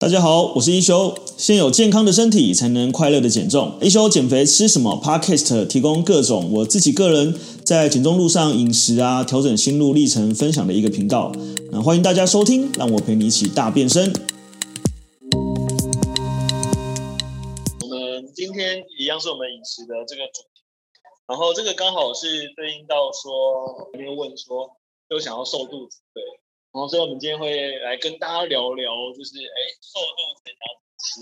大家好，我是一休。先有健康的身体，才能快乐的减重。一休减肥吃什么？Podcast 提供各种我自己个人在减重路上饮食啊，调整心路历程分享的一个频道。那欢迎大家收听，让我陪你一起大变身。我们今天一样是我们饮食的这个主题，然后这个刚好是对应到说，有没有问说，都想要瘦肚子，对。然后，所以我们今天会来跟大家聊聊，就是哎，瘦肚子要怎么吃？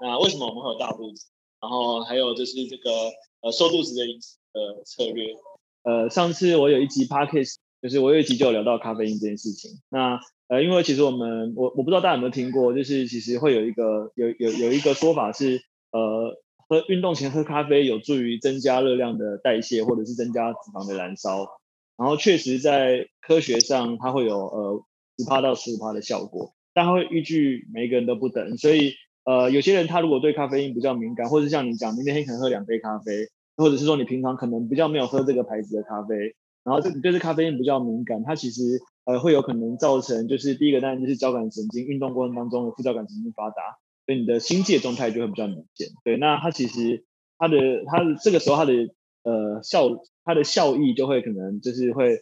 那为什么我们会有大肚子？然后还有就是这个呃瘦肚子的饮食的策略。呃，上次我有一集 podcast，就是我有一集就有聊到咖啡因这件事情。那呃，因为其实我们我我不知道大家有没有听过，就是其实会有一个有有有一个说法是，呃，喝运动前喝咖啡有助于增加热量的代谢，或者是增加脂肪的燃烧。然后确实在科学上，它会有呃十趴到十五趴的效果，但它会依据每一个人都不等，所以呃有些人他如果对咖啡因比较敏感，或者像你讲，明天可能喝两杯咖啡，或者是说你平常可能比较没有喝这个牌子的咖啡，然后这对这咖啡因比较敏感，它其实呃会有可能造成就是第一个当然就是交感神经运动过程当中的副交感神经发达，所以你的心悸状态就会比较明显。对，那它其实它的它的这个时候它的呃效它的效益就会可能就是会，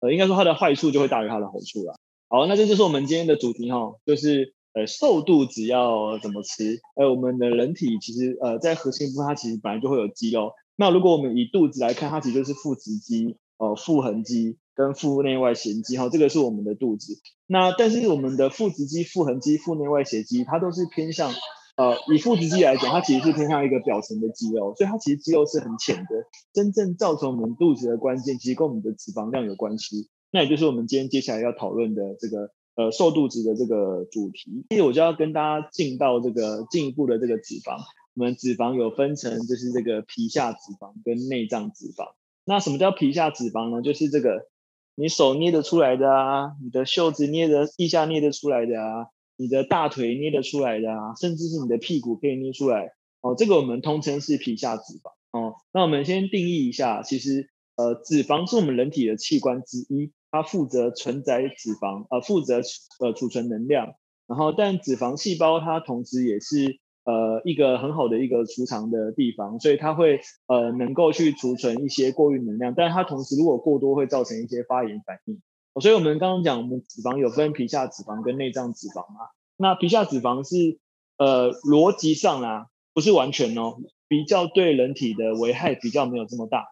呃，应该说它的坏处就会大于它的好处啦。好，那这就是我们今天的主题哈，就是呃瘦肚子要怎么吃？呃，我们的人体其实呃在核心部分它其实本来就会有肌肉。那如果我们以肚子来看，它其实就是腹直肌、呃腹横肌跟腹内外斜肌哈，这个是我们的肚子。那但是我们的腹直肌、腹横肌、腹内外斜肌，它都是偏向。呃，以腹直肌来讲，它其实是偏向一个表层的肌肉，所以它其实肌肉是很浅的。真正造成我们肚子的关键，其实跟我们的脂肪量有关系。那也就是我们今天接下来要讨论的这个呃瘦肚子的这个主题。所以我就要跟大家进到这个进一步的这个脂肪。我们脂肪有分成，就是这个皮下脂肪跟内脏脂肪。那什么叫皮下脂肪呢？就是这个你手捏得出来的啊，你的袖子捏得，腋下捏得出来的啊。你的大腿捏得出来的啊，甚至是你的屁股可以捏出来哦。这个我们通称是皮下脂肪哦。那我们先定义一下，其实呃，脂肪是我们人体的器官之一，它负责承载脂肪，呃，负责呃储存能量。然后，但脂肪细胞它同时也是呃一个很好的一个储藏的地方，所以它会呃能够去储存一些过余能量，但是它同时如果过多会造成一些发炎反应。所以，我们刚刚讲，我们脂肪有分皮下脂肪跟内脏脂肪嘛。那皮下脂肪是，呃，逻辑上啊，不是完全哦，比较对人体的危害比较没有这么大。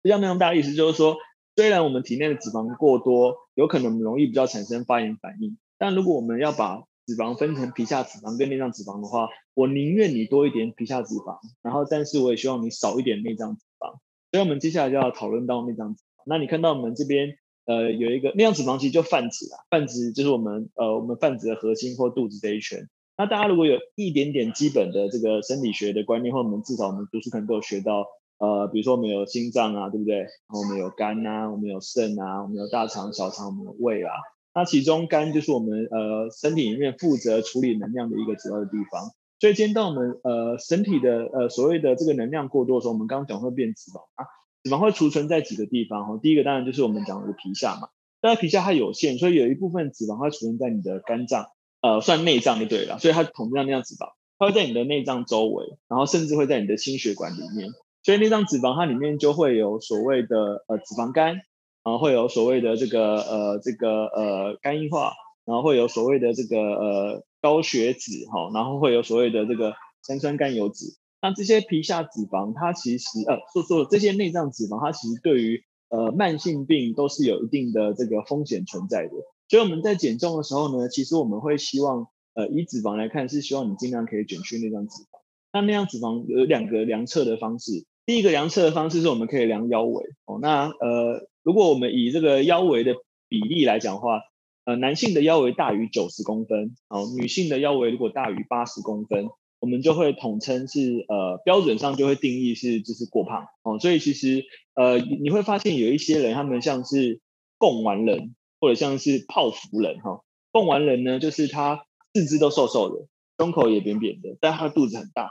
比较没有那么大的意思就是说，虽然我们体内的脂肪过多，有可能容易比较产生发炎反应，但如果我们要把脂肪分成皮下脂肪跟内脏脂肪的话，我宁愿你多一点皮下脂肪，然后但是我也希望你少一点内脏脂肪。所以，我们接下来就要讨论到内脏脂肪。那你看到我们这边。呃，有一个内脏脂肪其实就泛指啊，泛指就是我们呃我们泛指的核心或肚子这一圈。那大家如果有一点点基本的这个生理学的观念，或我们至少我们读书可能都有学到，呃，比如说我们有心脏啊，对不对？然后我们有肝啊，我们有肾啊，我们有大肠、小肠，我们有胃啊。那其中肝就是我们呃身体里面负责处理能量的一个主要的地方。所以，今天当我们呃身体的呃所谓的这个能量过多的时候，我们刚刚讲会变脂肪啊。脂肪会储存在几个地方哈，第一个当然就是我们讲的皮下嘛，但是皮下它有限，所以有一部分脂肪会储存在你的肝脏，呃，算内脏就对了，所以它统称内脏脂肪，它会在你的内脏周围，然后甚至会在你的心血管里面，所以内脏脂肪它里面就会有所谓的呃脂肪肝，然后会有所谓的这个呃这个呃肝硬化，然后会有所谓的这个呃高血脂哈，然后会有所谓的这个三酸甘油脂。那这些皮下脂肪，它其实呃，说说这些内脏脂肪，它其实对于呃慢性病都是有一定的这个风险存在的。所以我们在减重的时候呢，其实我们会希望呃以脂肪来看，是希望你尽量可以减去内脏脂肪。那内脏脂肪有两个量测的方式，第一个量测的方式是我们可以量腰围哦。那呃，如果我们以这个腰围的比例来讲的话，呃，男性的腰围大于九十公分哦，女性的腰围如果大于八十公分。我们就会统称是呃标准上就会定义是就是过胖哦，所以其实呃你会发现有一些人他们像是贡丸人或者像是泡芙人哈，贡丸人呢就是他四肢都瘦瘦的，胸口也扁扁的，但他肚子很大，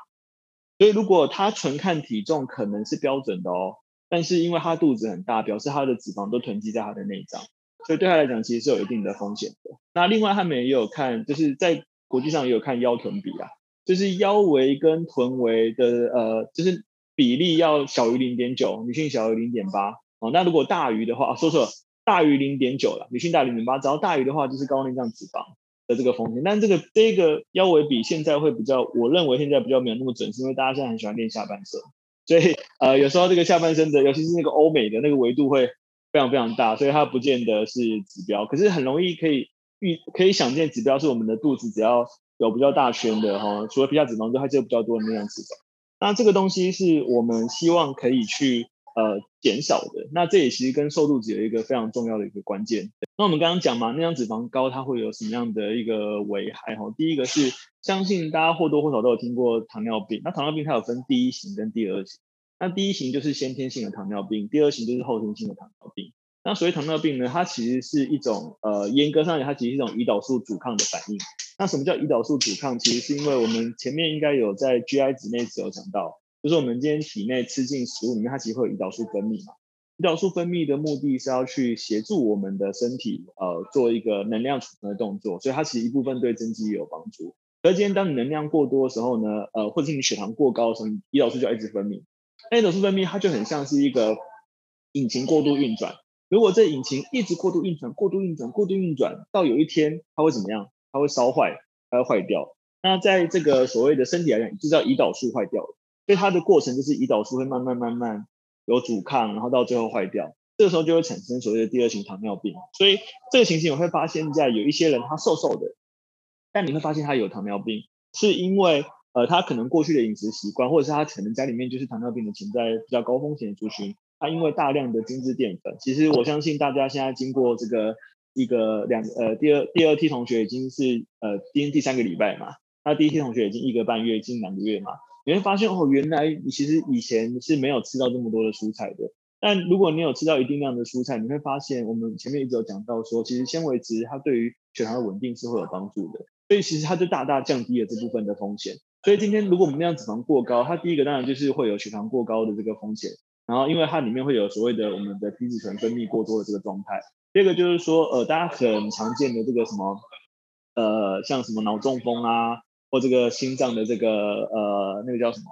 所以如果他纯看体重可能是标准的哦，但是因为他肚子很大，表示他的脂肪都囤积在他的内脏，所以对他来讲其实是有一定的风险的。那另外他们也有看就是在。国际上也有看腰臀比啊，就是腰围跟臀围的呃，就是比例要小于零点九，女性小于零点八哦。那如果大于的话，说错了，大于零点九了，女性大于零点八，只要大于的话就是高内脏脂肪的这个风险。但这个这个腰围比现在会比较，我认为现在比较没有那么准，是因为大家现在很喜欢练下半身，所以呃有时候这个下半身的，尤其是那个欧美的那个维度会非常非常大，所以它不见得是指标，可是很容易可以预可以想见指标是我们的肚子只要有比较大圈的哈，除了皮下脂肪之外，就有比较多的内脏脂肪。那这个东西是我们希望可以去呃减少的。那这也其实跟瘦肚子有一个非常重要的一个关键。那我们刚刚讲嘛，内脏脂肪高它会有什么样的一个危害哈？第一个是相信大家或多或少都有听过糖尿病。那糖尿病它有分第一型跟第二型。那第一型就是先天性的糖尿病，第二型就是后天性的糖尿病。那所谓糖尿病呢，它其实是一种呃，严格上讲，它其实是一种胰岛素阻抗的反应。那什么叫胰岛素阻抗？其实是因为我们前面应该有在 GI 值内有讲到，就是我们今天体内吃进食物里面，它其实会有胰岛素分泌嘛。胰岛素分泌的目的是要去协助我们的身体呃做一个能量储存的动作，所以它其实一部分对增肌也有帮助。而今天当你能量过多的时候呢，呃，或者是你血糖过高的时候，胰岛素就一直分泌。那胰岛素分泌，它就很像是一个引擎过度运转。如果这引擎一直过度运转、过度运转、过度运转，到有一天它会怎么样？它会烧坏，它会坏掉。那在这个所谓的身体来讲，就叫胰岛素坏掉了。所以它的过程就是胰岛素会慢慢慢慢有阻抗，然后到最后坏掉。这个时候就会产生所谓的第二型糖尿病。所以这个情形我会发现，在有一些人他瘦瘦的，但你会发现他有糖尿病，是因为。呃，他可能过去的饮食习惯，或者是他可能家里面就是糖尿病的潜在比较高风险的族群，它因为大量的精致淀粉，其实我相信大家现在经过这个一个两呃第二第二梯同学已经是呃今第三个礼拜嘛，那第一梯同学已经一个半月，近两个月嘛，你会发现哦，原来你其实以前是没有吃到这么多的蔬菜的，但如果你有吃到一定量的蔬菜，你会发现我们前面一直有讲到说，其实纤维质它对于血糖的稳定是会有帮助的，所以其实它就大大降低了这部分的风险。所以今天如果我们内脏脂肪过高，它第一个当然就是会有血糖过高的这个风险，然后因为它里面会有所谓的我们的皮质醇分泌过多的这个状态。第二个就是说，呃，大家很常见的这个什么，呃，像什么脑中风啊，或这个心脏的这个呃那个叫什么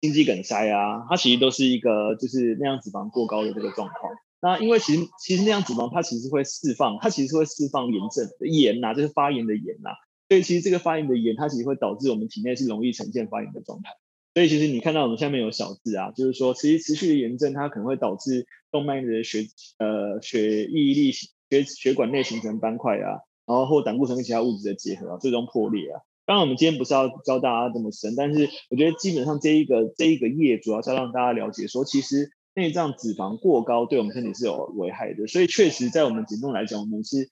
心肌梗塞啊，它其实都是一个就是内脏脂肪过高的这个状况。那因为其实其实内脏脂肪它其实会释放，它其实会释放炎症炎呐，就是发炎的炎呐。所以其实这个发炎的炎，它其实会导致我们体内是容易呈现发炎的状态。所以其实你看到我们下面有小字啊，就是说其实持续的炎症，它可能会导致动脉的血呃血液力血血管内形成斑块啊，然后或胆固醇跟其他物质的结合啊，最终破裂啊。当然我们今天不是要教大家这么深，但是我觉得基本上这一个这一个页主要是要让大家了解说，其实内脏脂肪过高对我们身体是有危害的。所以确实在我们减重来讲，我们是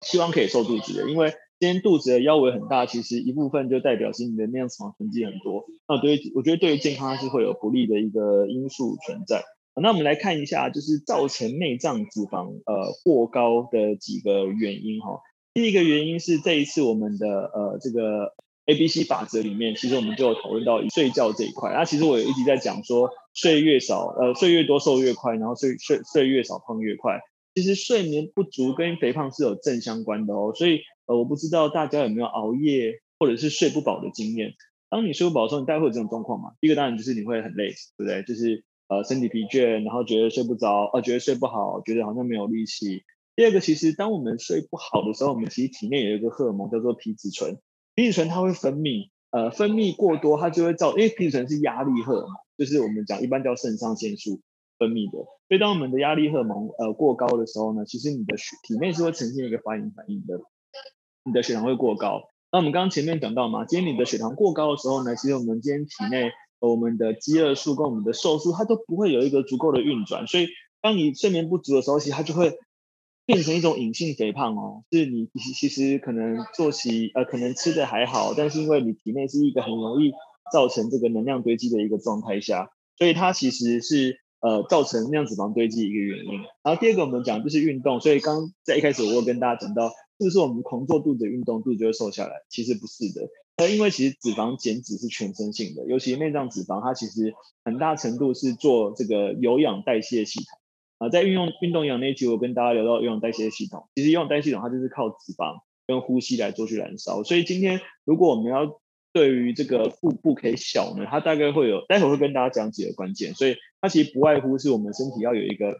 希望可以瘦肚子的，因为今天肚子的腰围很大，其实一部分就代表是你的内脏脂肪囤积很多。那对于我觉得对于健康是会有不利的一个因素存在。那我们来看一下，就是造成内脏脂肪呃过高的几个原因哈。第一个原因是这一次我们的呃这个 ABC 法则里面，其实我们就有讨论到睡觉这一块。那其实我有一直在讲说，睡越少呃睡越多瘦越快，然后睡睡睡越少胖越快。其实睡眠不足跟肥胖是有正相关的哦，所以。呃，我不知道大家有没有熬夜或者是睡不饱的经验。当你睡不饱的时候，你大概会有这种状况嘛？第一个当然就是你会很累，对不对？就是呃身体疲倦，然后觉得睡不着，呃觉得睡不好，觉得好像没有力气。第二个，其实当我们睡不好的时候，我们其实体内有一个荷尔蒙叫做皮质醇，皮质醇它会分泌，呃分泌过多，它就会造，因为皮质醇是压力荷尔蒙，就是我们讲一般叫肾上腺素分泌的。所以当我们的压力荷尔蒙呃过高的时候呢，其实你的血体内是会呈现一个发炎反应的。你的血糖会过高，那我们刚刚前面讲到嘛，今天你的血糖过高的时候呢，其实我们今天体内我们的饥饿素跟我们的瘦素，它都不会有一个足够的运转，所以当你睡眠不足的时候，其实它就会变成一种隐性肥胖哦，是你其实可能作息呃可能吃的还好，但是因为你体内是一个很容易造成这个能量堆积的一个状态下，所以它其实是呃造成内脏脂肪堆积一个原因。然后第二个我们讲就是运动，所以刚在一开始我有跟大家讲到。是不是我们狂做肚子运动，肚子就会瘦下来？其实不是的，那，因为其实脂肪减脂是全身性的，尤其内脏脂肪，它其实很大程度是做这个有氧代谢系统啊。在运用运动养那一集，我跟大家聊到有氧代谢系统，其实有氧代谢系统它就是靠脂肪跟呼吸来做去燃烧。所以今天如果我们要对于这个腹部可以小呢，它大概会有，待会会跟大家讲几个关键。所以它其实不外乎是我们身体要有一个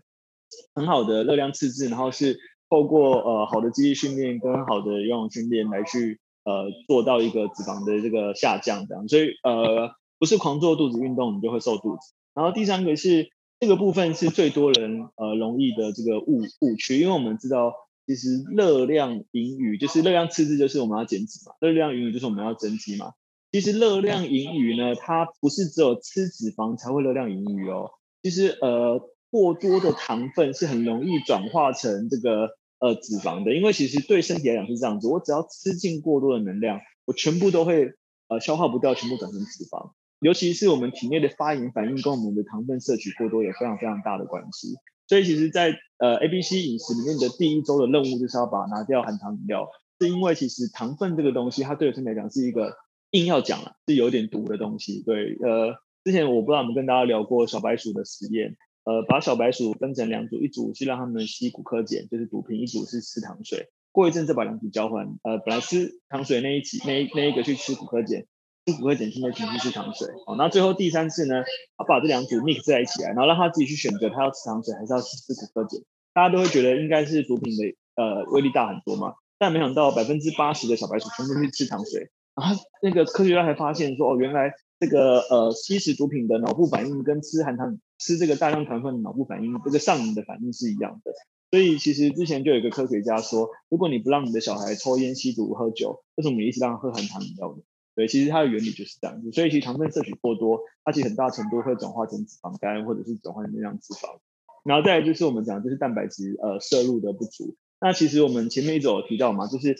很好的热量赤字，然后是透过呃好的肌力训练跟好的游泳训练来去呃做到一个脂肪的这个下降这样。所以呃不是狂做肚子运动你就会瘦肚子。然后第三个是这个部分是最多人呃容易的这个误误区，因为我们知道其实热量盈余就是热量赤字就是我们要减脂嘛，热量盈余就是我们要增肌嘛。其实热量盈余呢，它不是只有吃脂肪才会热量盈余哦。其实呃，过多的糖分是很容易转化成这个呃脂肪的，因为其实对身体来讲是这样子，我只要吃进过多的能量，我全部都会呃消化不掉，全部转成脂肪。尤其是我们体内的发炎反应跟我们的糖分摄取过多有非常非常大的关系。所以其实在呃 ABC 饮食里面的第一周的任务就是要把拿掉含糖饮料，是因为其实糖分这个东西，它对我身体来讲是一个。硬要讲了，是有点毒的东西。对，呃，之前我不知道我们跟大家聊过小白鼠的实验，呃，把小白鼠分成两组，一组是让他们吸骨科碱，就是毒品；一组是吃糖水。过一阵再把两组交换，呃，本来吃糖水那一起那一那一个去吃骨科碱，吃古柯碱，现在继续吃糖水。好，那最后第三次呢，他把这两组 mix 在一起来，然后让他自己去选择他要吃糖水还是要吃吃古柯碱。大家都会觉得应该是毒品的呃威力大很多嘛，但没想到百分之八十的小白鼠全部去吃糖水。然后那个科学家还发现说，哦，原来这个呃吸食毒品的脑部反应跟吃含糖吃这个大量糖分的脑部反应，这个上瘾的反应是一样的。所以其实之前就有一个科学家说，如果你不让你的小孩抽烟、吸毒、喝酒，为什么你一直让他喝含糖饮料呢？对，其实它的原理就是这样子。所以其实糖分摄取过多，它其实很大程度会转化成脂肪肝，或者是转化成内脏脂肪。然后再来就是我们讲就是蛋白质呃摄入的不足。那其实我们前面一直有提到嘛，就是。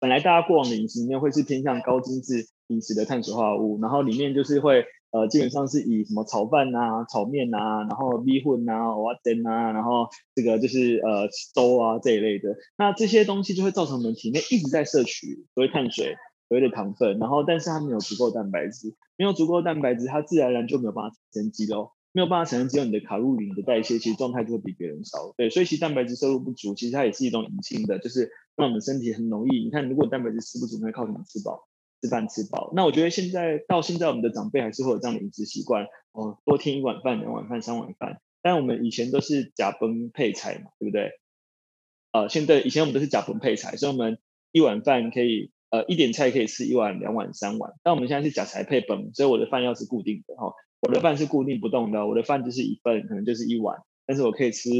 本来大家过往的饮食里面会是偏向高精致饮食的碳水化合物，然后里面就是会呃基本上是以什么炒饭啊、炒面啊，然后米粉啊、蚵仔煎啊，然后这个就是呃粥啊这一类的。那这些东西就会造成我们体内一直在摄取所谓碳水、所谓的糖分，然后但是它没有足够蛋白质，没有足够蛋白质，它自然而然就没有办法产生肌肉，没有办法产生肌肉，你的卡路里你的代谢其实状态就会比别人少。对，所以其实蛋白质摄入不足，其实它也是一种隐性的，就是。让我们身体很容易，你看，如果蛋白质吃不足，那靠什么吃饱？吃饭吃饱。那我觉得现在到现在，我们的长辈还是会有这样的饮食习惯哦，多添一碗饭、两碗饭、三碗饭。但我们以前都是呷饭配菜嘛，对不对？呃，现在以前我们都是呷饭配菜，所以我们一碗饭可以，呃，一点菜可以吃一碗、两碗、三碗。但我们现在是假材配本，所以我的饭要是固定的哈、哦，我的饭是固定不动的，我的饭就是一份，可能就是一碗，但是我可以吃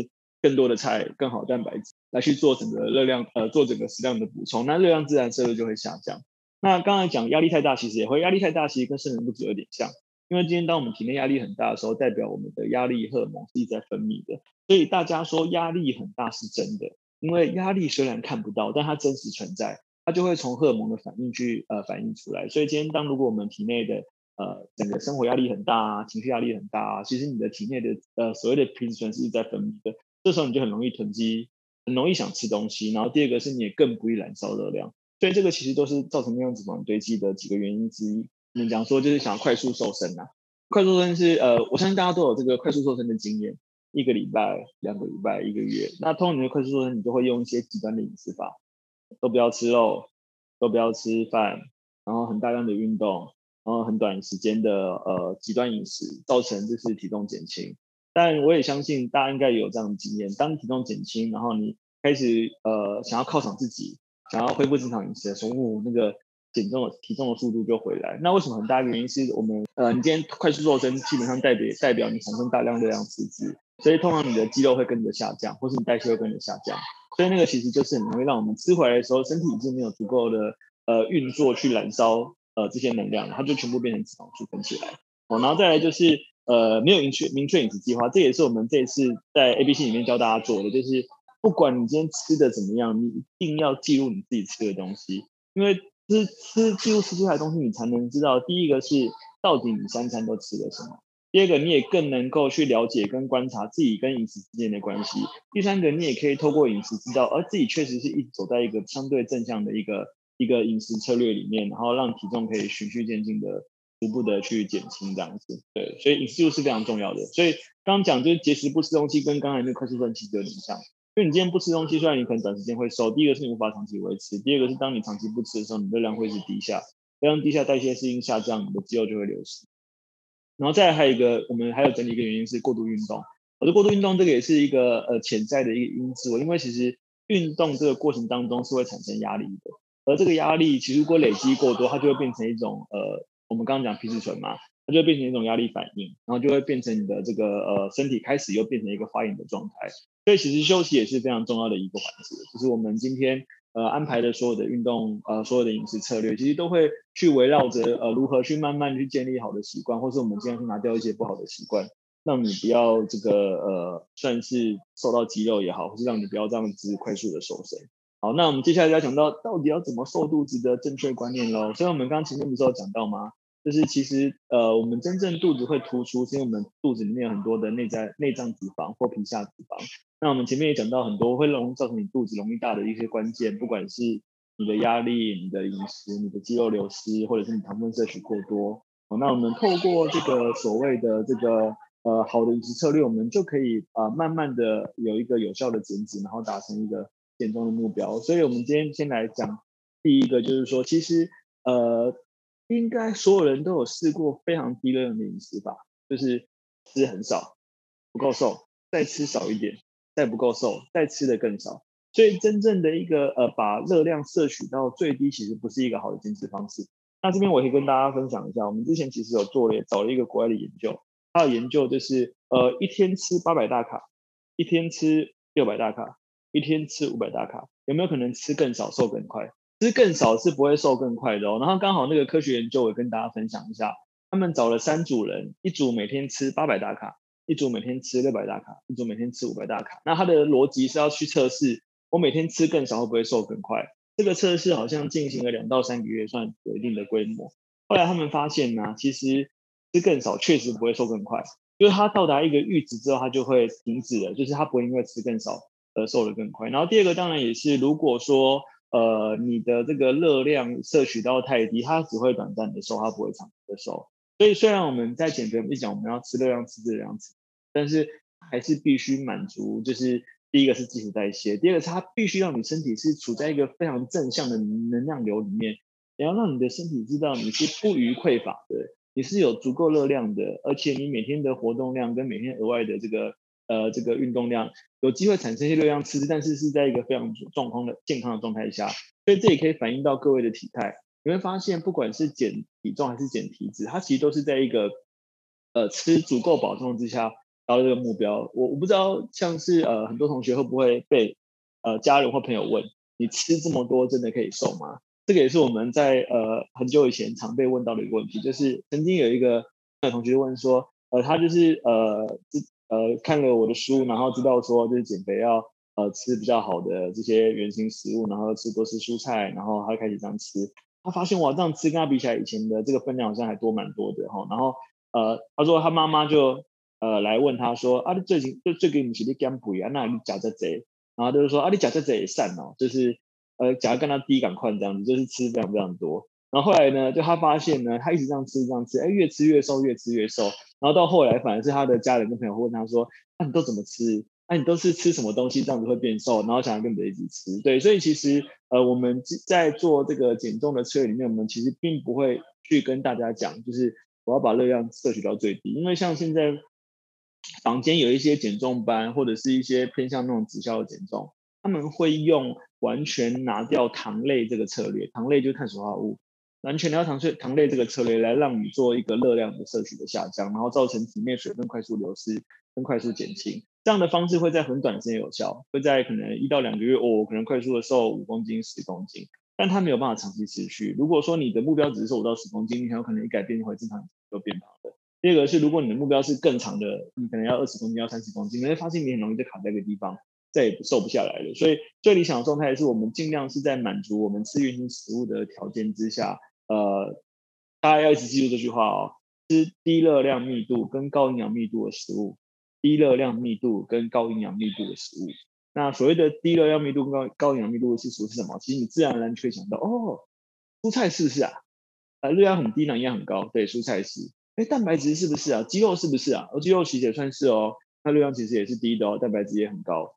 更多的菜，更好蛋白质。来去做整个热量，呃，做整个适量的补充，那热量自然摄入就会下降。那刚才讲压力太大，其实也会压力太大，其实跟肾能不足有点像。因为今天当我们体内压力很大的时候，代表我们的压力荷尔蒙是一直在分泌的。所以大家说压力很大是真的，因为压力虽然看不到，但它真实存在，它就会从荷尔蒙的反应去呃反映出来。所以今天当如果我们体内的呃整个生活压力很大啊，情绪压力很大啊，其实你的体内的呃所谓的皮质醇是一直在分泌的，这时候你就很容易囤积。很容易想吃东西，然后第二个是你也更不易燃烧热量，所以这个其实都是造成内脏脂肪堆积的几个原因之一。我们讲说就是想要快速瘦身啊，快速瘦身是呃，我相信大家都有这个快速瘦身的经验，一个礼拜、两个礼拜、一个月。那通常你的快速瘦身，你就会用一些极端的饮食法，都不要吃肉，都不要吃饭，然后很大量的运动，然后很短时间的呃极端饮食，造成就是体重减轻。但我也相信大家应该有这样的经验，当体重减轻，然后你开始呃想要犒赏自己，想要恢复正常饮食的时候，那个减重的体重的速度就回来。那为什么很大的原因是我们呃你今天快速瘦身，基本上代表代表你产生大量热量赤字，所以通常你的肌肉会跟着下降，或是你代谢会跟着下降，所以那个其实就是很容易让我们吃回来的时候，身体已经没有足够的呃运作去燃烧呃这些能量，它就全部变成脂肪储存起来。哦，然后再来就是。呃，没有明确明确饮食计划，这也是我们这一次在 ABC 里面教大家做的，就是不管你今天吃的怎么样，你一定要记录你自己吃的东西，因为吃吃记录吃出来的东西，你才能知道，第一个是到底你三餐都吃了什么，第二个你也更能够去了解跟观察自己跟饮食之间的关系，第三个你也可以透过饮食知道，而自己确实是一直走在一个相对正向的一个一个饮食策略里面，然后让体重可以循序渐进的。逐步的去减轻这样子，对，所以饮食就是非常重要的。所以刚刚讲就是节食不吃东西，跟刚才那快速瘦身其实有点像。因为你今天不吃东西，虽然你可能短时间会瘦，第一个是你无法长期维持，第二个是当你长期不吃的时候，你热量会是低下，热量低下，代谢适应下降，你的肌肉就会流失。然后再还有一个，我们还有整理一个原因是过度运动。我的过度运动这个也是一个呃潜在的一个因素，因为其实运动这个过程当中是会产生压力的，而这个压力其实如果累积过多，它就会变成一种呃，我们刚刚讲皮质醇嘛，它就会变成一种压力反应，然后就会变成你的这个呃身体开始又变成一个发炎的状态。所以其实休息也是非常重要的一个环节，就是我们今天呃安排的所有的运动呃所有的饮食策略，其实都会去围绕着呃如何去慢慢去建立好的习惯，或是我们尽量去拿掉一些不好的习惯。让你不要这个呃，算是瘦到肌肉也好，或是让你不要这样子快速的瘦身。好，那我们接下来要讲到到底要怎么瘦肚子的正确观念喽。所以我们刚刚前面不是有讲到吗？就是其实呃，我们真正肚子会突出，是因为我们肚子里面有很多的内在内脏脂肪或皮下脂肪。那我们前面也讲到很多会容易造成你肚子容易大的一些关键，不管是你的压力、你的饮食、你的肌肉流失，或者是你糖分摄取过多。好，那我们透过这个所谓的这个。呃，好的饮食策略，我们就可以啊、呃，慢慢的有一个有效的减脂，然后达成一个减重的目标。所以，我们今天先来讲第一个，就是说，其实呃，应该所有人都有试过非常低热量的饮食法，就是吃很少，不够瘦，再吃少一点，再不够瘦，再吃的更少。所以，真正的一个呃，把热量摄取到最低，其实不是一个好的减脂方式。那这边我可以跟大家分享一下，我们之前其实有做了，找了一个国外的研究。他的研究就是，呃，一天吃八百大卡，一天吃六百大卡，一天吃五百大卡，有没有可能吃更少瘦更快？吃更少是不会瘦更快的哦。然后刚好那个科学研究我也跟大家分享一下，他们找了三组人，一组每天吃八百大卡，一组每天吃六百大卡，一组每天吃五百大卡。那他的逻辑是要去测试，我每天吃更少会不会瘦更快？这个测试好像进行了两到三个月，算有一定的规模。后来他们发现呢，其实。吃更少确实不会瘦更快，因为它到达一个阈值之后，它就会停止了，就是它不会因为吃更少而瘦得更快。然后第二个当然也是，如果说呃你的这个热量摄取到太低，它只会短暂的瘦，它不会长期的瘦。所以虽然我们在减肥一讲我们要吃热量吃这样子，但是还是必须满足，就是第一个是基础代谢，第二个是它必须让你身体是处在一个非常正向的能量流里面，也要让你的身体知道你是不虞匮乏的。你是有足够热量的，而且你每天的活动量跟每天额外的这个呃这个运动量，有机会产生一些热量吃，但是是在一个非常状况的健康的状态下，所以这也可以反映到各位的体态。你会发现，不管是减体重还是减体脂，它其实都是在一个呃吃足够饱状之下达到这个目标。我我不知道，像是呃很多同学会不会被呃家人或朋友问，你吃这么多真的可以瘦吗？这个也是我们在呃很久以前常被问到的一个问题，就是曾经有一个同学问说，呃，他就是呃呃看了我的书，然后知道说就是减肥要呃吃比较好的这些原型食物，然后吃多吃蔬菜，然后他开始这样吃，他发现哇这样吃跟他比起来以前的这个分量好像还多蛮多的哈，然后呃他说他妈妈就呃来问他说啊你最近就最近你是你减肥啊，那你假在这，然后就是说啊你假在这也散哦，就是。呃，假如跟他低感快这样子，就是吃非常非常多。然后后来呢，就他发现呢，他一直这样吃这样吃，哎，越吃越瘦，越吃越瘦。然后到后来，反而是他的家人跟朋友会问他说：“那、啊、你都怎么吃？那、啊、你都是吃什么东西这样子会变瘦？”然后想要跟别人一起吃。对，所以其实呃，我们在做这个减重的策略里面，我们其实并不会去跟大家讲，就是我要把热量摄取到最低，因为像现在坊间有一些减重班，或者是一些偏向那种直销的减重。他们会用完全拿掉糖类这个策略，糖类就是碳水化合物，完全拿掉糖水糖类这个策略来让你做一个热量的摄取的下降，然后造成体内水分快速流失跟快速减轻。这样的方式会在很短时间有效，会在可能一到两个月哦，可能快速的瘦五公斤、十公斤，但它没有办法长期持续。如果说你的目标只是瘦五到十公斤，你很有可能一改变就会正常就变胖的。第二个是，如果你的目标是更长的，你可能要二十公斤、要三十公斤，你会发现你很容易就卡在一个地方。再也瘦不下来了，所以最理想的状态是我们尽量是在满足我们吃原型食物的条件之下，呃，大家要一直记住这句话哦，吃低热量密度跟高营养密度的食物，低热量密度跟高营养密度的食物。那所谓的低热量密度跟高高营养密度的食物是什么？其实你自然而然就会想到，哦，蔬菜是不是啊？呃，热量很低，营养很高，对，蔬菜是。哎，蛋白质是不是啊？鸡肉是不是啊？而鸡肉其实也算是哦，它热量其实也是低的哦，蛋白质也很高。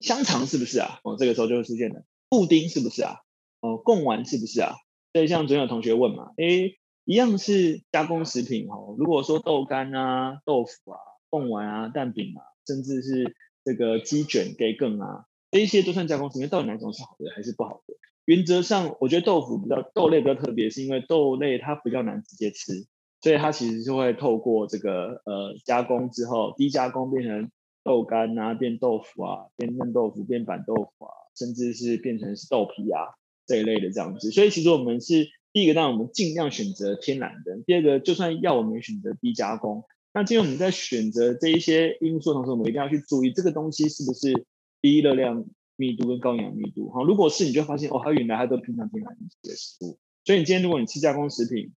香肠是不是啊？哦，这个时候就会出现了。布丁是不是啊？哦，贡丸是不是啊？所以像昨天有同学问嘛，诶，一样是加工食品哦。如果说豆干啊、豆腐啊、贡丸啊、蛋饼啊，甚至是这个鸡卷、给更啊，这些都算加工食品，到底哪种是好的还是不好的？原则上，我觉得豆腐比较豆类比较特别，是因为豆类它比较难直接吃，所以它其实就会透过这个呃加工之后，低加工变成豆干啊，变豆腐啊，变嫩豆腐，变板豆腐啊，甚至是变成是豆皮啊这一类的这样子。所以其实我们是第一个，让我们尽量选择天然的；第二个，就算要我们选择低加工，那今天我们在选择这一些因素的同时，我们一定要去注意这个东西是不是低热量。密度跟高营养密度，哈，如果是你就发现哦，它原来它都平常天然的食物，所以你今天如果你吃加工食品，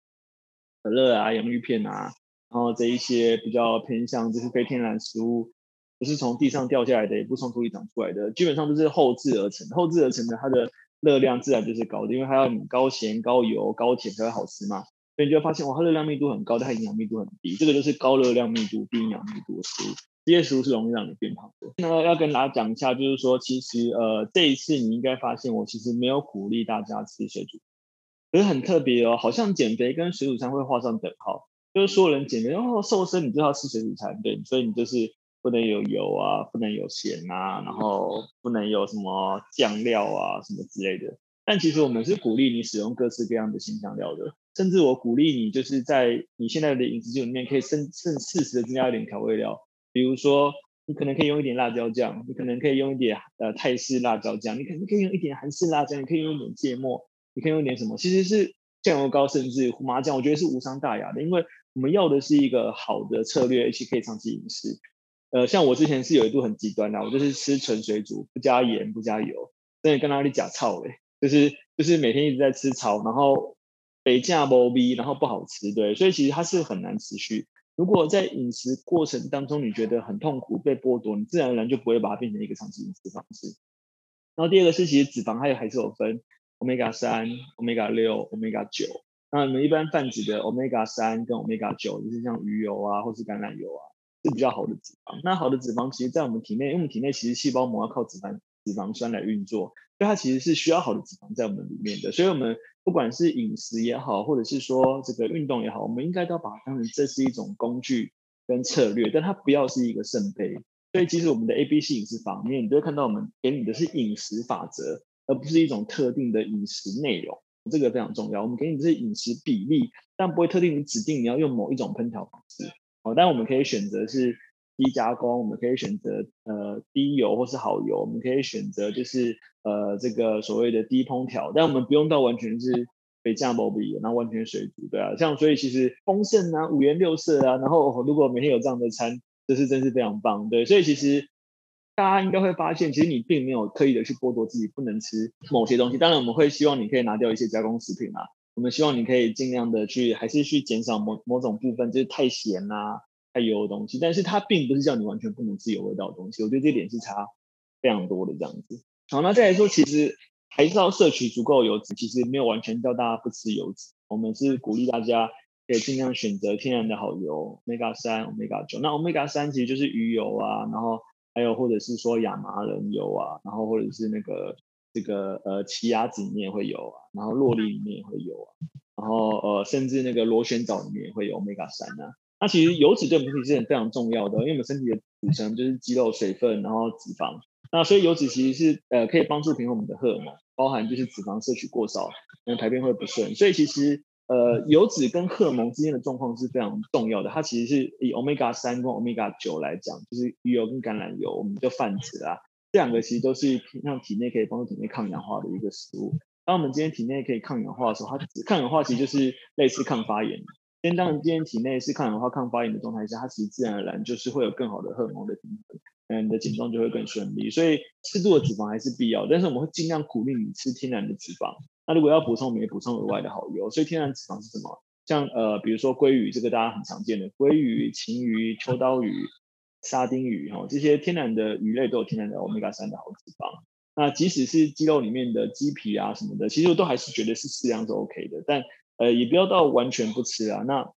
可乐啊、洋芋片啊，然后这一些比较偏向就是非天然食物，不是从地上掉下来的，也不是从土里长出来的，基本上都是后制而成，后制而成的它的热量自然就是高的，因为它要高咸、高油、高甜才会好吃嘛，所以你就会发现哇，它热量密度很高，但它营养密度很低，这个就是高热量密度、低营养密度的食物。这些食物是容易让你变胖的。那要跟大家讲一下，就是说，其实呃，这一次你应该发现，我其实没有鼓励大家吃水煮，可是很特别哦，好像减肥跟水煮餐会画上等号。就是所有人减肥然哦，瘦身你就要吃水煮餐，对，所以你就是不能有油啊，不能有咸啊，然后不能有什么酱料啊什么之类的。但其实我们是鼓励你使用各式各样的新香料的，甚至我鼓励你就是在你现在的饮食记录里面可以甚甚适时的增加一点调味料。比如说，你可能可以用一点辣椒酱，你可能可以用一点呃泰式辣椒酱，你可能可以用一点韩式辣椒，你可以用一点芥末，你可以用一点什么？其实是酱油膏，甚至胡麻酱，我觉得是无伤大雅的，因为我们要的是一个好的策略，而且可以长期饮食。呃，像我之前是有一度很极端的，我就是吃纯水煮，不加盐，不加油，真的跟哪里假操哎，就是就是每天一直在吃草，然后北加波比，然后不好吃，对，所以其实它是很难持续。如果在饮食过程当中你觉得很痛苦、被剥夺，你自然而然就不会把它变成一个长期饮食方式。然后第二个是，其实脂肪它也还是有分 omega 三、omega 六、omega 九。那我们一般泛指的 omega 三跟 omega 九，就是像鱼油啊，或是橄榄油啊，比较好的脂肪。那好的脂肪，其实在我们体内，因为我们体内其实细胞膜要靠脂肪脂肪酸来运作，所以它其实是需要好的脂肪在我们里面的。所以我们不管是饮食也好，或者是说这个运动也好，我们应该都要把它当成这是一种工具跟策略，但它不要是一个圣杯。所以其实我们的 ABC 饮食方面，你都会看到我们给你的是饮食法则，而不是一种特定的饮食内容。这个非常重要。我们给你的是饮食比例，但不会特定你指定你要用某一种烹调方式。但我们可以选择是低加工，我们可以选择呃低油或是好油，我们可以选择就是。呃，这个所谓的低烹调，但我们不用到完全是非酱爆比，然后完全水煮，对啊，像所以其实丰盛啊，五颜六色啊，然后如果每天有这样的餐，这是真是非常棒，对，所以其实大家应该会发现，其实你并没有刻意的去剥夺自己不能吃某些东西，当然我们会希望你可以拿掉一些加工食品啊，我们希望你可以尽量的去还是去减少某某种部分，就是太咸啊、太油的东西，但是它并不是叫你完全不能吃有味道的东西，我觉得这点是差非常多的这样子。好，那再来说，其实还是要摄取足够油脂。其实没有完全叫大家不吃油脂，我们是鼓励大家可以尽量选择天然的好油，Omega 三、Omega 九。那 Omega 三其实就是鱼油啊，然后还有或者是说亚麻仁油啊，然后或者是那个这个呃奇亚籽里面会有啊，然后洛梨里面也会有啊，然后呃甚至那个螺旋藻里面也会有 Omega 三啊。那其实油脂对我们身体是很非常重要的，因为我们身体的组成就是肌肉、水分，然后脂肪。那所以油脂其实是呃可以帮助平衡我们的荷尔蒙，包含就是脂肪摄取过少，那排便会不顺。所以其实呃油脂跟荷尔蒙之间的状况是非常重要的。它其实是以 omega 三跟 omega 九来讲，就是鱼油跟橄榄油，我们就泛指啦。这两个其实都是让体内可以帮助体内抗氧化的一个食物。当我们今天体内可以抗氧化的时候，它抗氧化其实就是类似抗发炎。先当你今天体内是抗氧化、抗发炎的状态下，它其实自然而然就是会有更好的荷尔蒙的平衡。嗯，你的减重就会更顺利，所以适度的脂肪还是必要，但是我们会尽量鼓励你吃天然的脂肪。那如果要补充，我们也补充额外的好油。所以天然脂肪是什么？像呃，比如说鲑鱼，这个大家很常见的鲑鱼、旗鱼、秋刀鱼、沙丁鱼，哈，这些天然的鱼类都有天然的欧米伽三的好脂肪。那即使是鸡肉里面的鸡皮啊什么的，其实我都还是觉得是适量是 OK 的，但呃，也不要到完全不吃啊。那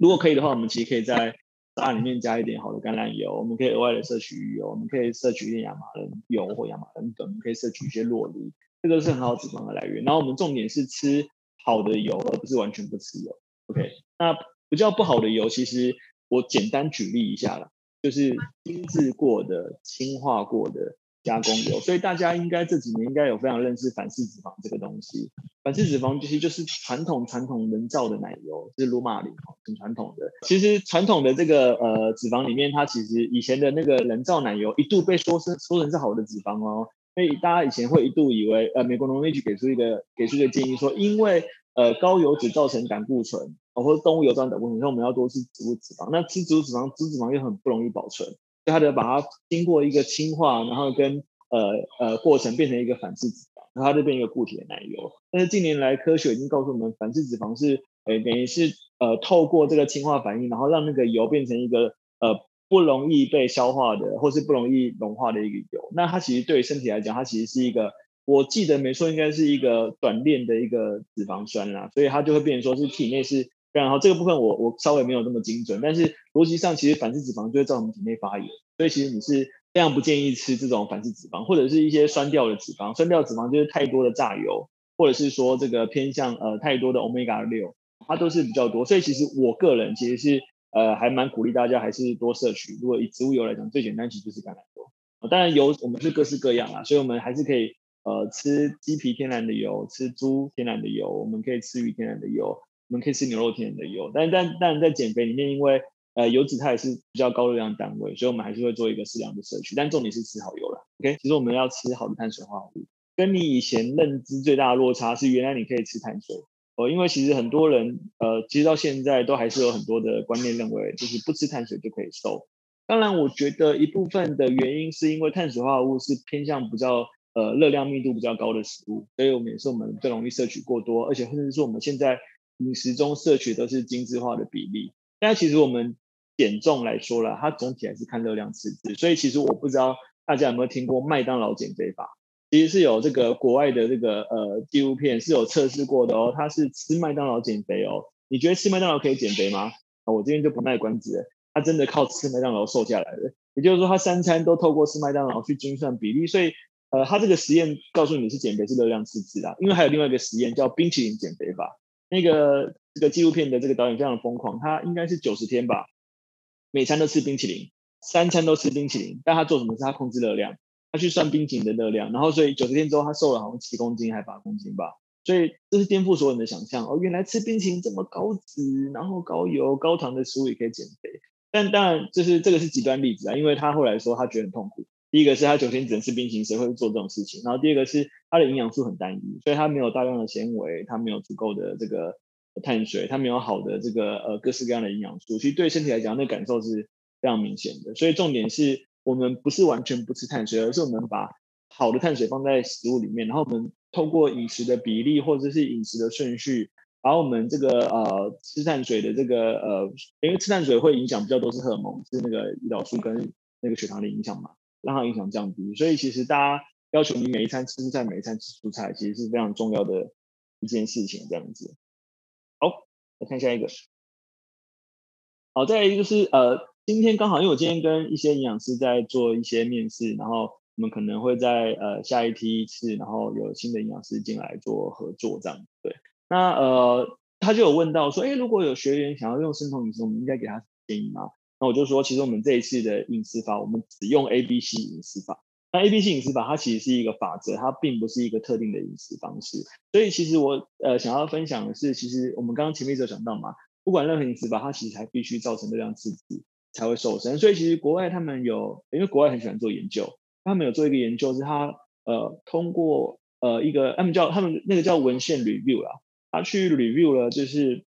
如果可以的话，我们其实可以在沙里面加一点好的橄榄油，我们可以额外的摄取鱼油，我们可以摄取一点亚麻仁油或亚麻仁粉，我们可以摄取一些洛梨，这个是很好脂肪的来源。然后我们重点是吃好的油，而不是完全不吃油。OK，那比较不好的油，其实我简单举例一下啦，就是精制过的、氢化过的。加工油，所以大家应该这几年应该有非常认识反式脂肪这个东西。反式脂肪其实就是传统传统人造的奶油，是鲁马林，很传统的。其实传统的这个呃脂肪里面，它其实以前的那个人造奶油一度被说是说成是好的脂肪哦。所以大家以前会一度以为，呃，美国农业局给出一个给出一个建议说，因为呃高油脂造成胆固醇，或者动物油造成胆固醇，所以我们要多吃植物脂肪。那吃植物脂肪，植物脂肪又很不容易保存。所以它的把它经过一个氢化，然后跟呃呃过程变成一个反式脂肪，然后它就变一个固体的奶油。但是近年来科学已经告诉我们，反式脂肪是呃等于是呃透过这个氢化反应，然后让那个油变成一个呃不容易被消化的，或是不容易融化的一个油。那它其实对身体来讲，它其实是一个，我记得没错，应该是一个短链的一个脂肪酸啦，所以它就会变成说是体内是。然后这个部分我我稍微没有那么精准，但是逻辑上其实反式脂肪就会在我们体内发炎，所以其实你是非常不建议吃这种反式脂肪，或者是一些酸掉的脂肪。酸掉脂肪就是太多的炸油，或者是说这个偏向呃太多的 omega 六，它都是比较多。所以其实我个人其实是呃还蛮鼓励大家还是多摄取。如果以植物油来讲，最简单其实就是橄榄油。当然油我们是各式各样啊，所以我们还是可以呃吃鸡皮天然的油，吃猪天然的油，我们可以吃鱼天然的油。我们可以吃牛肉天然的油，但但但在减肥里面，因为呃油脂它也是比较高热量单位，所以我们还是会做一个适量的摄取。但重点是吃好油了，OK？其实我们要吃好的碳水化合物。跟你以前认知最大的落差是，原来你可以吃碳水哦，因为其实很多人呃，其实到现在都还是有很多的观念认为，就是不吃碳水就可以瘦。当然，我觉得一部分的原因是因为碳水化合物是偏向比较呃热量密度比较高的食物，所以我们也是我们最容易摄取过多，而且甚至是我们现在。饮食中摄取都是精致化的比例，但其实我们减重来说了，它总体还是看热量赤字。所以其实我不知道大家有没有听过麦当劳减肥法，其实是有这个国外的这个呃纪录片是有测试过的哦，它是吃麦当劳减肥哦。你觉得吃麦当劳可以减肥吗？啊我这边就不卖关子了，他真的靠吃麦当劳瘦下来的。也就是说，他三餐都透过吃麦当劳去精算比例，所以呃，他这个实验告诉你是减肥是热量赤字啊。因为还有另外一个实验叫冰淇淋减肥法。那个这个纪录片的这个导演非常的疯狂，他应该是九十天吧，每餐都吃冰淇淋，三餐都吃冰淇淋，但他做什么事？他控制热量，他去算冰淇淋的热量，然后所以九十天之后他瘦了好像七公斤还八公斤吧，所以这是颠覆所有人的想象哦，原来吃冰淇淋这么高脂，然后高油高糖的食物也可以减肥，但当然就是这个是极端例子啊，因为他后来说他觉得很痛苦。第一个是他九天只能吃冰淇淋，谁会做这种事情？然后第二个是他的营养素很单一，所以他没有大量的纤维，他没有足够的这个碳水，他没有好的这个呃各式各样的营养素，其实对身体来讲，那感受是非常明显的。所以重点是我们不是完全不吃碳水，而是我们把好的碳水放在食物里面，然后我们透过饮食的比例或者是饮食的顺序，把我们这个呃吃碳水的这个呃，因为吃碳水会影响比较多是荷尔蒙，是那个胰岛素跟那个血糖的影响嘛。让它影响降低，所以其实大家要求你每一餐吃蔬菜，每一餐吃蔬菜，其实是非常重要的一件事情。这样子，好，来看下一个。好，再来一个是呃，今天刚好因为我今天跟一些营养师在做一些面试，然后我们可能会在呃下一梯次，然后有新的营养师进来做合作这样。对，那呃他就有问到说，哎，如果有学员想要用生酮饮食，我们应该给他建议吗？那我就说，其实我们这一次的饮食法，我们只用 A B C 饮食法。那 A B C 饮食法它其实是一个法则，它并不是一个特定的饮食方式。所以其实我呃想要分享的是，其实我们刚刚前面就讲到嘛，不管任何饮食法，它其实还必须造成热量刺激才会瘦身。所以其实国外他们有，因为国外很喜欢做研究，他们有做一个研究，是他呃通过呃一个他们叫他们那个叫文献 review 啦，他去 review 了就是。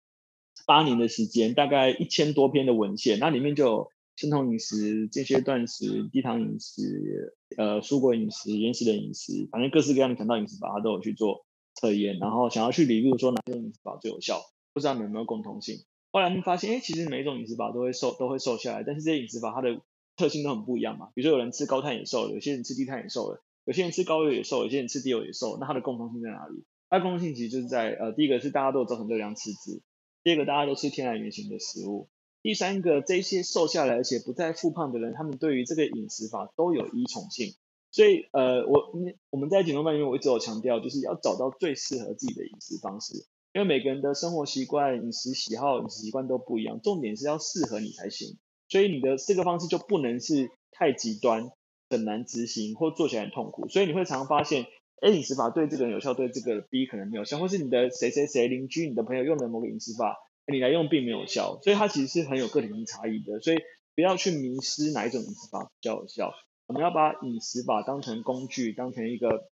八年的时间，大概一千多篇的文献，那里面就有生酮饮食、间歇断食、低糖饮食、呃蔬果饮食、原始的饮食，反正各式各样的谈到饮食法，它都有去做测验，然后想要去理论说哪种饮食法最有效，不知道你们有没有共同性。后来他们发现，哎，其实每一种饮食法都会瘦，都会瘦下来，但是这些饮食法它的特性都很不一样嘛。比如说有人吃高碳也瘦，有些人吃低碳也瘦了，有些人吃高油也瘦，有些人吃低油也瘦，那它的共同性在哪里？它的共同性其实就是在呃第一个是大家都有造成热量赤字。第二个，大家都吃天然原型的食物。第三个，这些瘦下来而且不再复胖的人，他们对于这个饮食法都有依从性。所以，呃，我我们在减重班里面，我一直有强调，就是要找到最适合自己的饮食方式。因为每个人的生活习惯、饮食喜好、饮食习惯都不一样，重点是要适合你才行。所以你的这个方式就不能是太极端、很难执行或做起来很痛苦。所以你会常常发现，哎，饮食法对这个人有效，对这个 B 可能没有效，或是你的谁谁谁邻居、你的朋友用的某个饮食法，你来用并没有效。所以它其实是很有个体性差异的。所以不要去迷失哪一种饮食法比较有效。我们要把饮食法当成工具，当成一个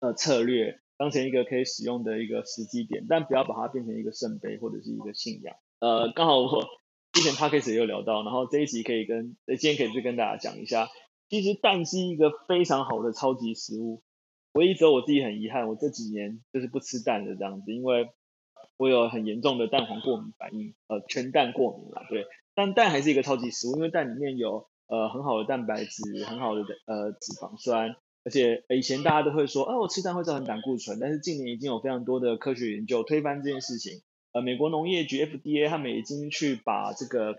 呃策略。当成一个可以使用的一个时机点，但不要把它变成一个圣杯或者是一个信仰。呃，刚好我之前 podcast 也有聊到，然后这一集可以跟，今天可以去跟大家讲一下。其实蛋是一个非常好的超级食物，唯一只有我自己很遗憾，我这几年就是不吃蛋的这样子，因为我有很严重的蛋黄过敏反应，呃，全蛋过敏嘛，对。但蛋还是一个超级食物，因为蛋里面有呃很好的蛋白质，很好的呃脂肪酸。而且以前大家都会说，哦，我吃蛋会造成胆固醇，但是近年已经有非常多的科学研究推翻这件事情。呃，美国农业局 FDA 他们已经去把这个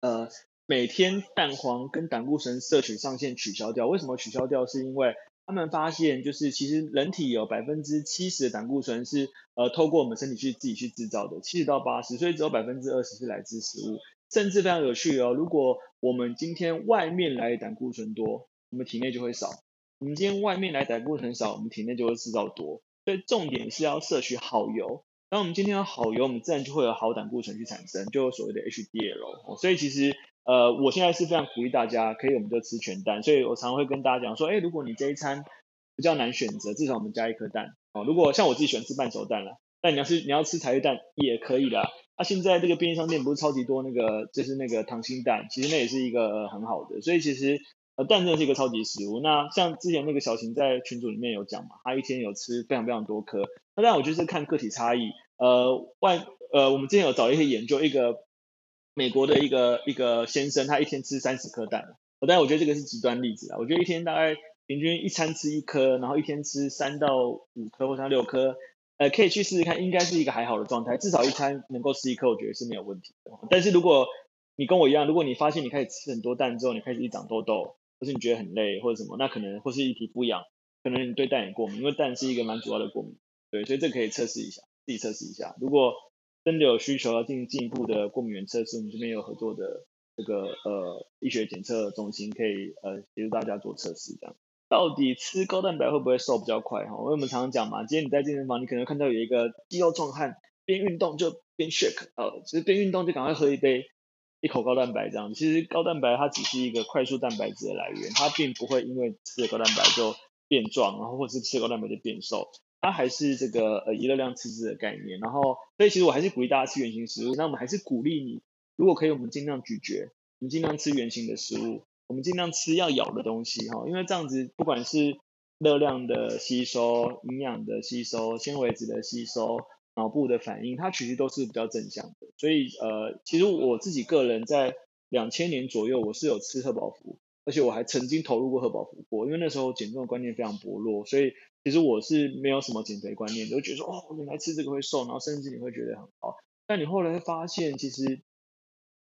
呃每天蛋黄跟胆固醇摄取上限取消掉。为什么取消掉？是因为他们发现，就是其实人体有百分之七十的胆固醇是呃透过我们身体去自己去制造的，七十到八十，所以只有百分之二十是来自食物。甚至非常有趣哦，如果我们今天外面来的胆固醇多，我们体内就会少。我们今天外面来胆固醇少，我们体内就会制造多，所以重点是要摄取好油。当我们今天有好油，我们自然就会有好胆固醇去产生，就所谓的 HDL。所以其实呃，我现在是非常鼓励大家，可以我们就吃全蛋。所以我常常会跟大家讲说，哎，如果你这一餐比较难选择，至少我们加一颗蛋。哦，如果像我自己喜欢吃半熟蛋了，但你要是你要吃茶叶蛋也可以啦。啊，现在这个便利商店不是超级多那个，就是那个溏心蛋，其实那也是一个很好的。所以其实。呃，蛋真的是一个超级食物。那像之前那个小晴在群组里面有讲嘛，他一天有吃非常非常多颗。那当然我就是看个体差异。呃，外呃，我们之前有找一些研究，一个美国的一个一个先生，他一天吃三十颗蛋。当然我觉得这个是极端例子啊。我觉得一天大概平均一餐吃一颗，然后一天吃三到五颗或者六颗，呃，可以去试试看，应该是一个还好的状态。至少一餐能够吃一颗，我觉得是没有问题的。但是如果你跟我一样，如果你发现你开始吃很多蛋之后，你开始一长痘痘。或是你觉得很累或者什么，那可能或是一皮肤痒，可能你对蛋也过敏，因为蛋是一个蛮主要的过敏，对，所以这可以测试一下，自己测试一下。如果真的有需求要进进一步的过敏原测试，我们这边有合作的这个呃医学检测中心，可以呃协助大家做测试。这样，到底吃高蛋白会不会瘦比较快？哈，因为我们常常讲嘛，今天你在健身房，你可能看到有一个肌肉壮汉，边运动就边 shake，呃，其实边运动就赶快喝一杯。一口高蛋白这样，其实高蛋白它只是一个快速蛋白质的来源，它并不会因为吃了高蛋白就变壮，然后或者是吃了高蛋白就变瘦，它还是这个呃一热量赤字的概念。然后所以其实我还是鼓励大家吃原型食物，那我们还是鼓励你，如果可以，我们尽量咀嚼，我们尽量吃原型的食物，我们尽量吃要咬的东西哈，因为这样子不管是热量的吸收、营养的吸收、纤维质的吸收。脑部的反应，它其实都是比较正向的，所以呃，其实我自己个人在两千年左右，我是有吃贺宝福，而且我还曾经投入过贺宝福过，因为那时候减重的观念非常薄弱，所以其实我是没有什么减肥观念，就觉得说哦，原来吃这个会瘦，然后甚至你会觉得很好，但你后来会发现，其实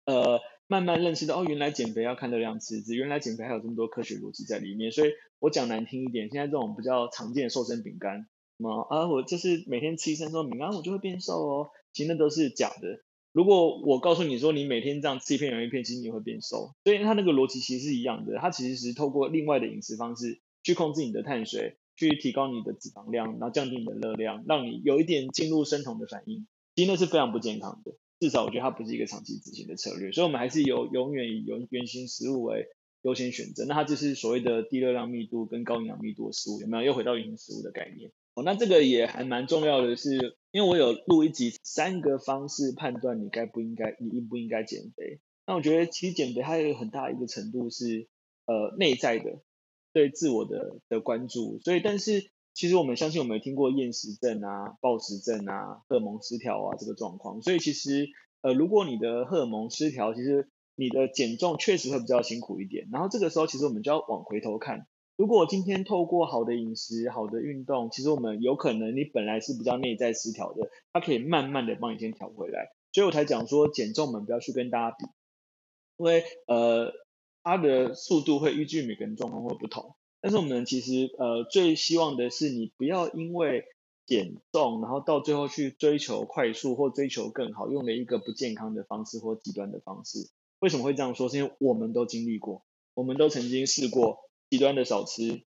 呃，慢慢认识到哦，原来减肥要看热量吃，原来减肥还有这么多科学逻辑在里面，所以我讲难听一点，现在这种比较常见的瘦身饼干。什么啊，我就是每天吃一三种饼干，我就会变瘦哦。其实那都是假的。如果我告诉你说，你每天这样吃一片洋芋片，其实你会变瘦。所以它那个逻辑其实是一样的。它其实是透过另外的饮食方式去控制你的碳水，去提高你的脂肪量，然后降低你的热量，让你有一点进入生酮的反应。其实那是非常不健康的。至少我觉得它不是一个长期执行的策略。所以我们还是有永远以原原型食物为优先选择。那它就是所谓的低热量密度跟高营养密度的食物，有没有？又回到原型食物的概念。哦，那这个也还蛮重要的，是因为我有录一集三个方式判断你该不应该，你应不应该减肥。那我觉得其实减肥它有很大一个程度是呃内在的对自我的的关注。所以，但是其实我们相信我们有听过厌食症啊、暴食症啊、荷尔蒙失调啊这个状况。所以其实呃如果你的荷尔蒙失调，其实你的减重确实会比较辛苦一点。然后这个时候其实我们就要往回头看。如果今天透过好的饮食、好的运动，其实我们有可能你本来是比较内在失调的，它可以慢慢的帮你先调回来。所以我才讲说减重我们不要去跟大家比，因为呃它的速度会依据每个人状况会不同。但是我们其实呃最希望的是你不要因为减重，然后到最后去追求快速或追求更好，用了一个不健康的方式或极端的方式。为什么会这样说？是因为我们都经历过，我们都曾经试过极端的少吃，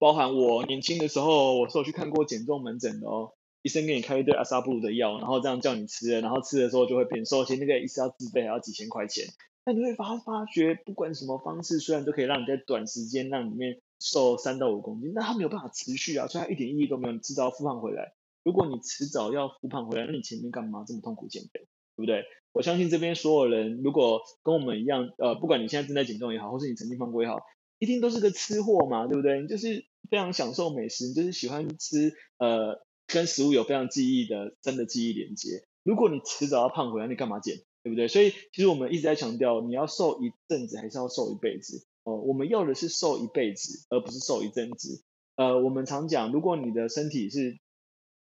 包含我年轻的时候，我是有去看过减重门诊的哦。医生给你开一堆阿萨布鲁的药，然后这样叫你吃，然后吃的时候就会变瘦，而且那个医生要自费，还要几千块钱。但你会发发觉，不管什么方式，虽然都可以让你在短时间让里面瘦三到五公斤，但它没有办法持续啊，所以它一点意义都没有，你迟早复胖回来。如果你迟早要复胖回来，那你前面干嘛这么痛苦减肥，对不对？我相信这边所有人，如果跟我们一样，呃，不管你现在正在减重也好，或是你曾经胖过也好，一定都是个吃货嘛，对不对？你就是非常享受美食，你就是喜欢吃，呃。跟食物有非常记忆的真的记忆连接。如果你迟早要胖回来，你干嘛减？对不对？所以其实我们一直在强调，你要瘦一阵子还是要瘦一辈子？哦，我们要的是瘦一辈子，而不是瘦一阵子。呃，我们常讲，如果你的身体是，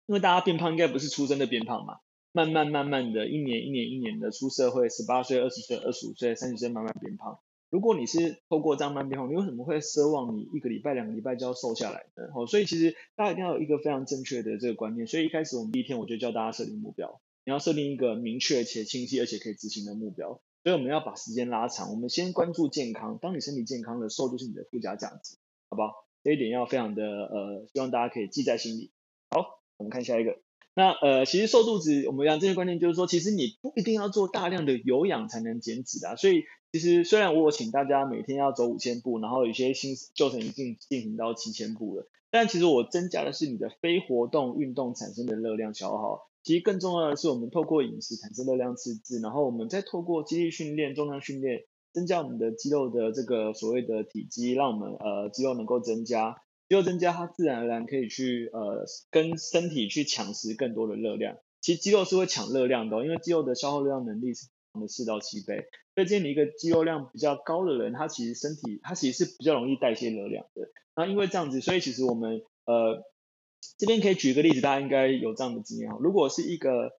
因为大家变胖应该不是出生的变胖嘛，慢慢慢慢的一年一年一年的出社会，十八岁、二十岁、二十五岁、三十岁慢慢变胖。如果你是透过这样慢变化，你为什么会奢望你一个礼拜、两个礼拜就要瘦下来呢？哦，所以其实大家一定要有一个非常正确的这个观念。所以一开始我们第一天我就教大家设定目标，你要设定一个明确且清晰而且可以执行的目标。所以我们要把时间拉长，我们先关注健康。当你身体健康的，瘦就是你的附加价值，好不好？这一点要非常的呃，希望大家可以记在心里。好，我们看下一个。那呃，其实瘦肚子，我们讲这些观念就是说，其实你不一定要做大量的有氧才能减脂啊。所以其实虽然我请大家每天要走五千步，然后有些新旧程已经进行到七千步了，但其实我增加的是你的非活动运动产生的热量消耗。其实更重要的是，我们透过饮食产生热量赤字，然后我们再透过肌力训练、重量训练，增加我们的肌肉的这个所谓的体积，让我们呃肌肉能够增加。肌肉增加，它自然而然可以去呃跟身体去抢食更多的热量。其实肌肉是会抢热量的，因为肌肉的消耗热量能力是的四到七倍。所以，建立一个肌肉量比较高的人，他其实身体他其实是比较容易代谢热量的。那因为这样子，所以其实我们呃这边可以举一个例子，大家应该有这样的经验哈。如果是一个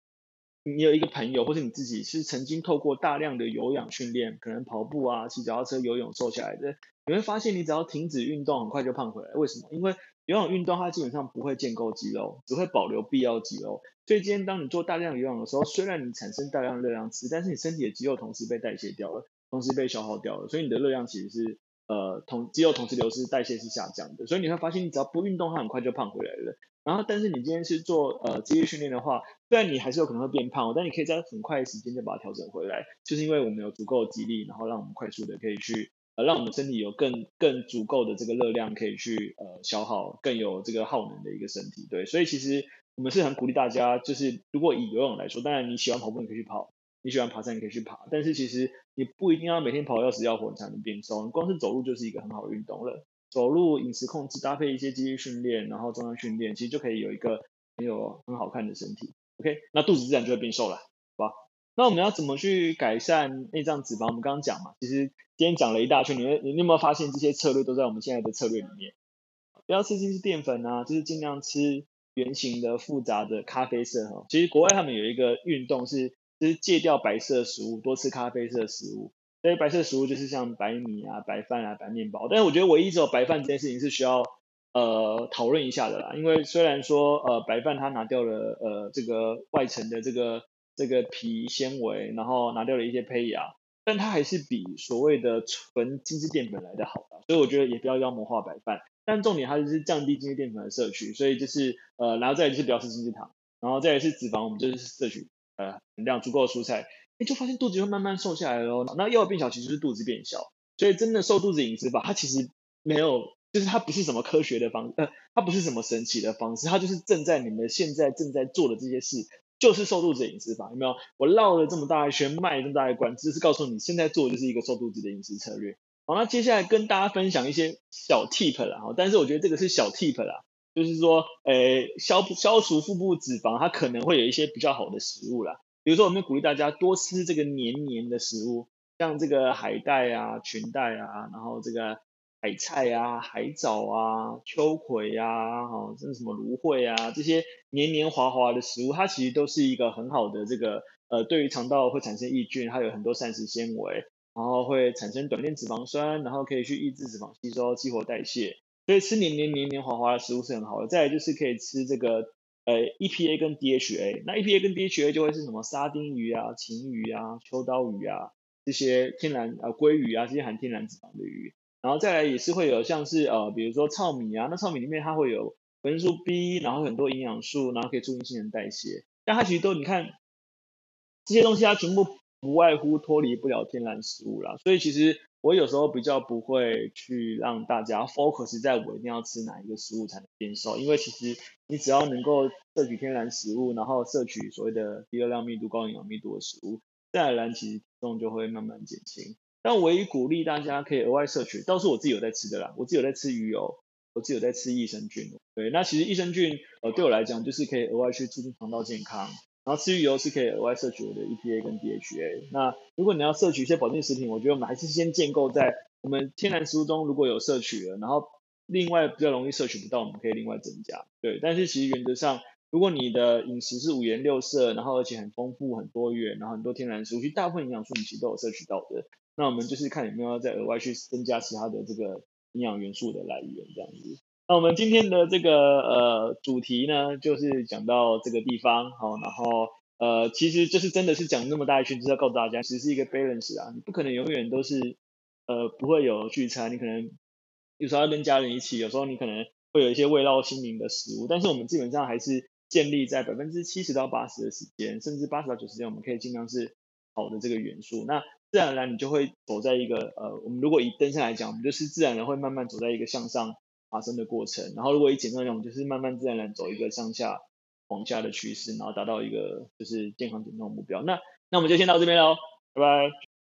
你有一个朋友或者你自己是曾经透过大量的有氧训练，可能跑步啊、骑脚踏车、游泳瘦下来的。你会发现，你只要停止运动，很快就胖回来。为什么？因为有氧运动它基本上不会建构肌肉，只会保留必要肌肉。所以今天当你做大量有氧的时候，虽然你产生大量热量吃，但是你身体的肌肉同时被代谢掉了，同时被消耗掉了，所以你的热量其实是呃同肌肉同时流失，代谢是下降的。所以你会发现，你只要不运动，它很快就胖回来了。然后，但是你今天是做呃肌力训练的话，虽然你还是有可能会变胖，但你可以在很快的时间就把它调整回来，就是因为我们有足够的肌力，然后让我们快速的可以去。呃，让我们身体有更更足够的这个热量可以去呃消耗，更有这个耗能的一个身体，对，所以其实我们是很鼓励大家，就是如果以游泳来说，当然你喜欢跑步你可以去跑，你喜欢爬山你可以去爬，但是其实你不一定要每天跑要死要活你才能变瘦，光是走路就是一个很好的运动了，走路饮食控制搭配一些肌力训练，然后重量训练，其实就可以有一个很有很好看的身体，OK，那肚子自然就会变瘦了，好吧？那我们要怎么去改善内脏脂肪？我们刚刚讲嘛，其实今天讲了一大圈，你你你有没有发现这些策略都在我们现在的策略里面？不要吃精致淀粉啊，就是尽量吃原型的复杂的咖啡色哈。其实国外他们有一个运动是，就是戒掉白色食物，多吃咖啡色食物。所以白色食物就是像白米啊、白饭啊、白面包。但是我觉得唯一只有白饭这件事情是需要呃讨论一下的啦，因为虽然说呃白饭它拿掉了呃这个外层的这个。这个皮纤维，然后拿掉了一些胚芽，但它还是比所谓的纯精致淀粉来的好的，所以我觉得也不要妖魔化白饭。但重点它就是降低精致淀粉的摄取，所以就是呃，然后再来就是不要吃精致糖，然后再来是脂肪，我们就是摄取呃量足够的蔬菜，你就发现肚子会慢慢瘦下来喽。那腰变小其实是肚子变小，所以真的瘦肚子饮食法，它其实没有，就是它不是什么科学的方，呃，它不是什么神奇的方式，它就是正在你们现在正在做的这些事。就是瘦肚子饮食法，有没有？我绕了这么大一圈，卖这么大一关，只是告诉你现在做的就是一个瘦肚子的饮食策略。好，那接下来跟大家分享一些小 tip 啦，哈，但是我觉得这个是小 tip 啦，就是说，诶，消消除腹部脂肪，它可能会有一些比较好的食物啦。比如说，我们鼓励大家多吃这个黏黏的食物，像这个海带啊、裙带啊，然后这个。海菜啊、海藻啊、秋葵啊，哈，甚至什么芦荟啊，这些黏黏滑滑的食物，它其实都是一个很好的这个呃，对于肠道会产生益菌，它有很多膳食纤维，然后会产生短链脂肪酸，然后可以去抑制脂肪吸收、激活代谢，所以吃黏黏黏黏滑滑的食物是很好的。再来就是可以吃这个呃 EPA 跟 DHA，那 EPA 跟 DHA 就会是什么沙丁鱼啊、旗鱼啊、秋刀鱼啊。这些天然呃鲑鱼啊，这些含天然脂肪的鱼，然后再来也是会有像是呃比如说糙米啊，那糙米里面它会有维生素 B，然后很多营养素，然后可以促进新陈代谢。但它其实都你看这些东西，它全部不外乎脱离不了天然食物啦。所以其实我有时候比较不会去让大家 focus 在我一定要吃哪一个食物才能变瘦，因为其实你只要能够摄取天然食物，然后摄取所谓的低热量密度、高营养密度的食物。自然而然，其实体重就会慢慢减轻。但唯一鼓励大家可以额外摄取，倒是我自己有在吃的啦。我自己有在吃鱼油，我自己有在吃益生菌。对，那其实益生菌呃对我来讲就是可以额外去促进肠道健康。然后吃鱼油是可以额外摄取我的 EPA 跟 DHA。那如果你要摄取一些保健食品，我觉得我们还是先建构在我们天然食物中如果有摄取了，然后另外比较容易摄取不到，我们可以另外增加。对，但是其实原则上。如果你的饮食是五颜六色，然后而且很丰富、很多元，然后很多天然食物，其实大部分营养素你其实都有摄取到的。那我们就是看有没有要再额外去增加其他的这个营养元素的来源这样子。那我们今天的这个呃主题呢，就是讲到这个地方，好，然后呃其实就是真的是讲那么大一圈，就是要告诉大家，其实是一个 balance 啊，你不可能永远都是呃不会有聚餐，你可能有时候要跟家人一起，有时候你可能会有一些味道鲜明的食物，但是我们基本上还是。建立在百分之七十到八十的时间，甚至八十到九十间，我们可以尽量是好的这个元素。那自然而然你就会走在一个呃，我们如果以登山来讲，我们就是自然而然会慢慢走在一个向上发生的过程。然后如果一减重量，我们就是慢慢自然而然走一个上下往下的趋势，然后达到一个就是健康减重的目标。那那我们就先到这边喽，拜拜。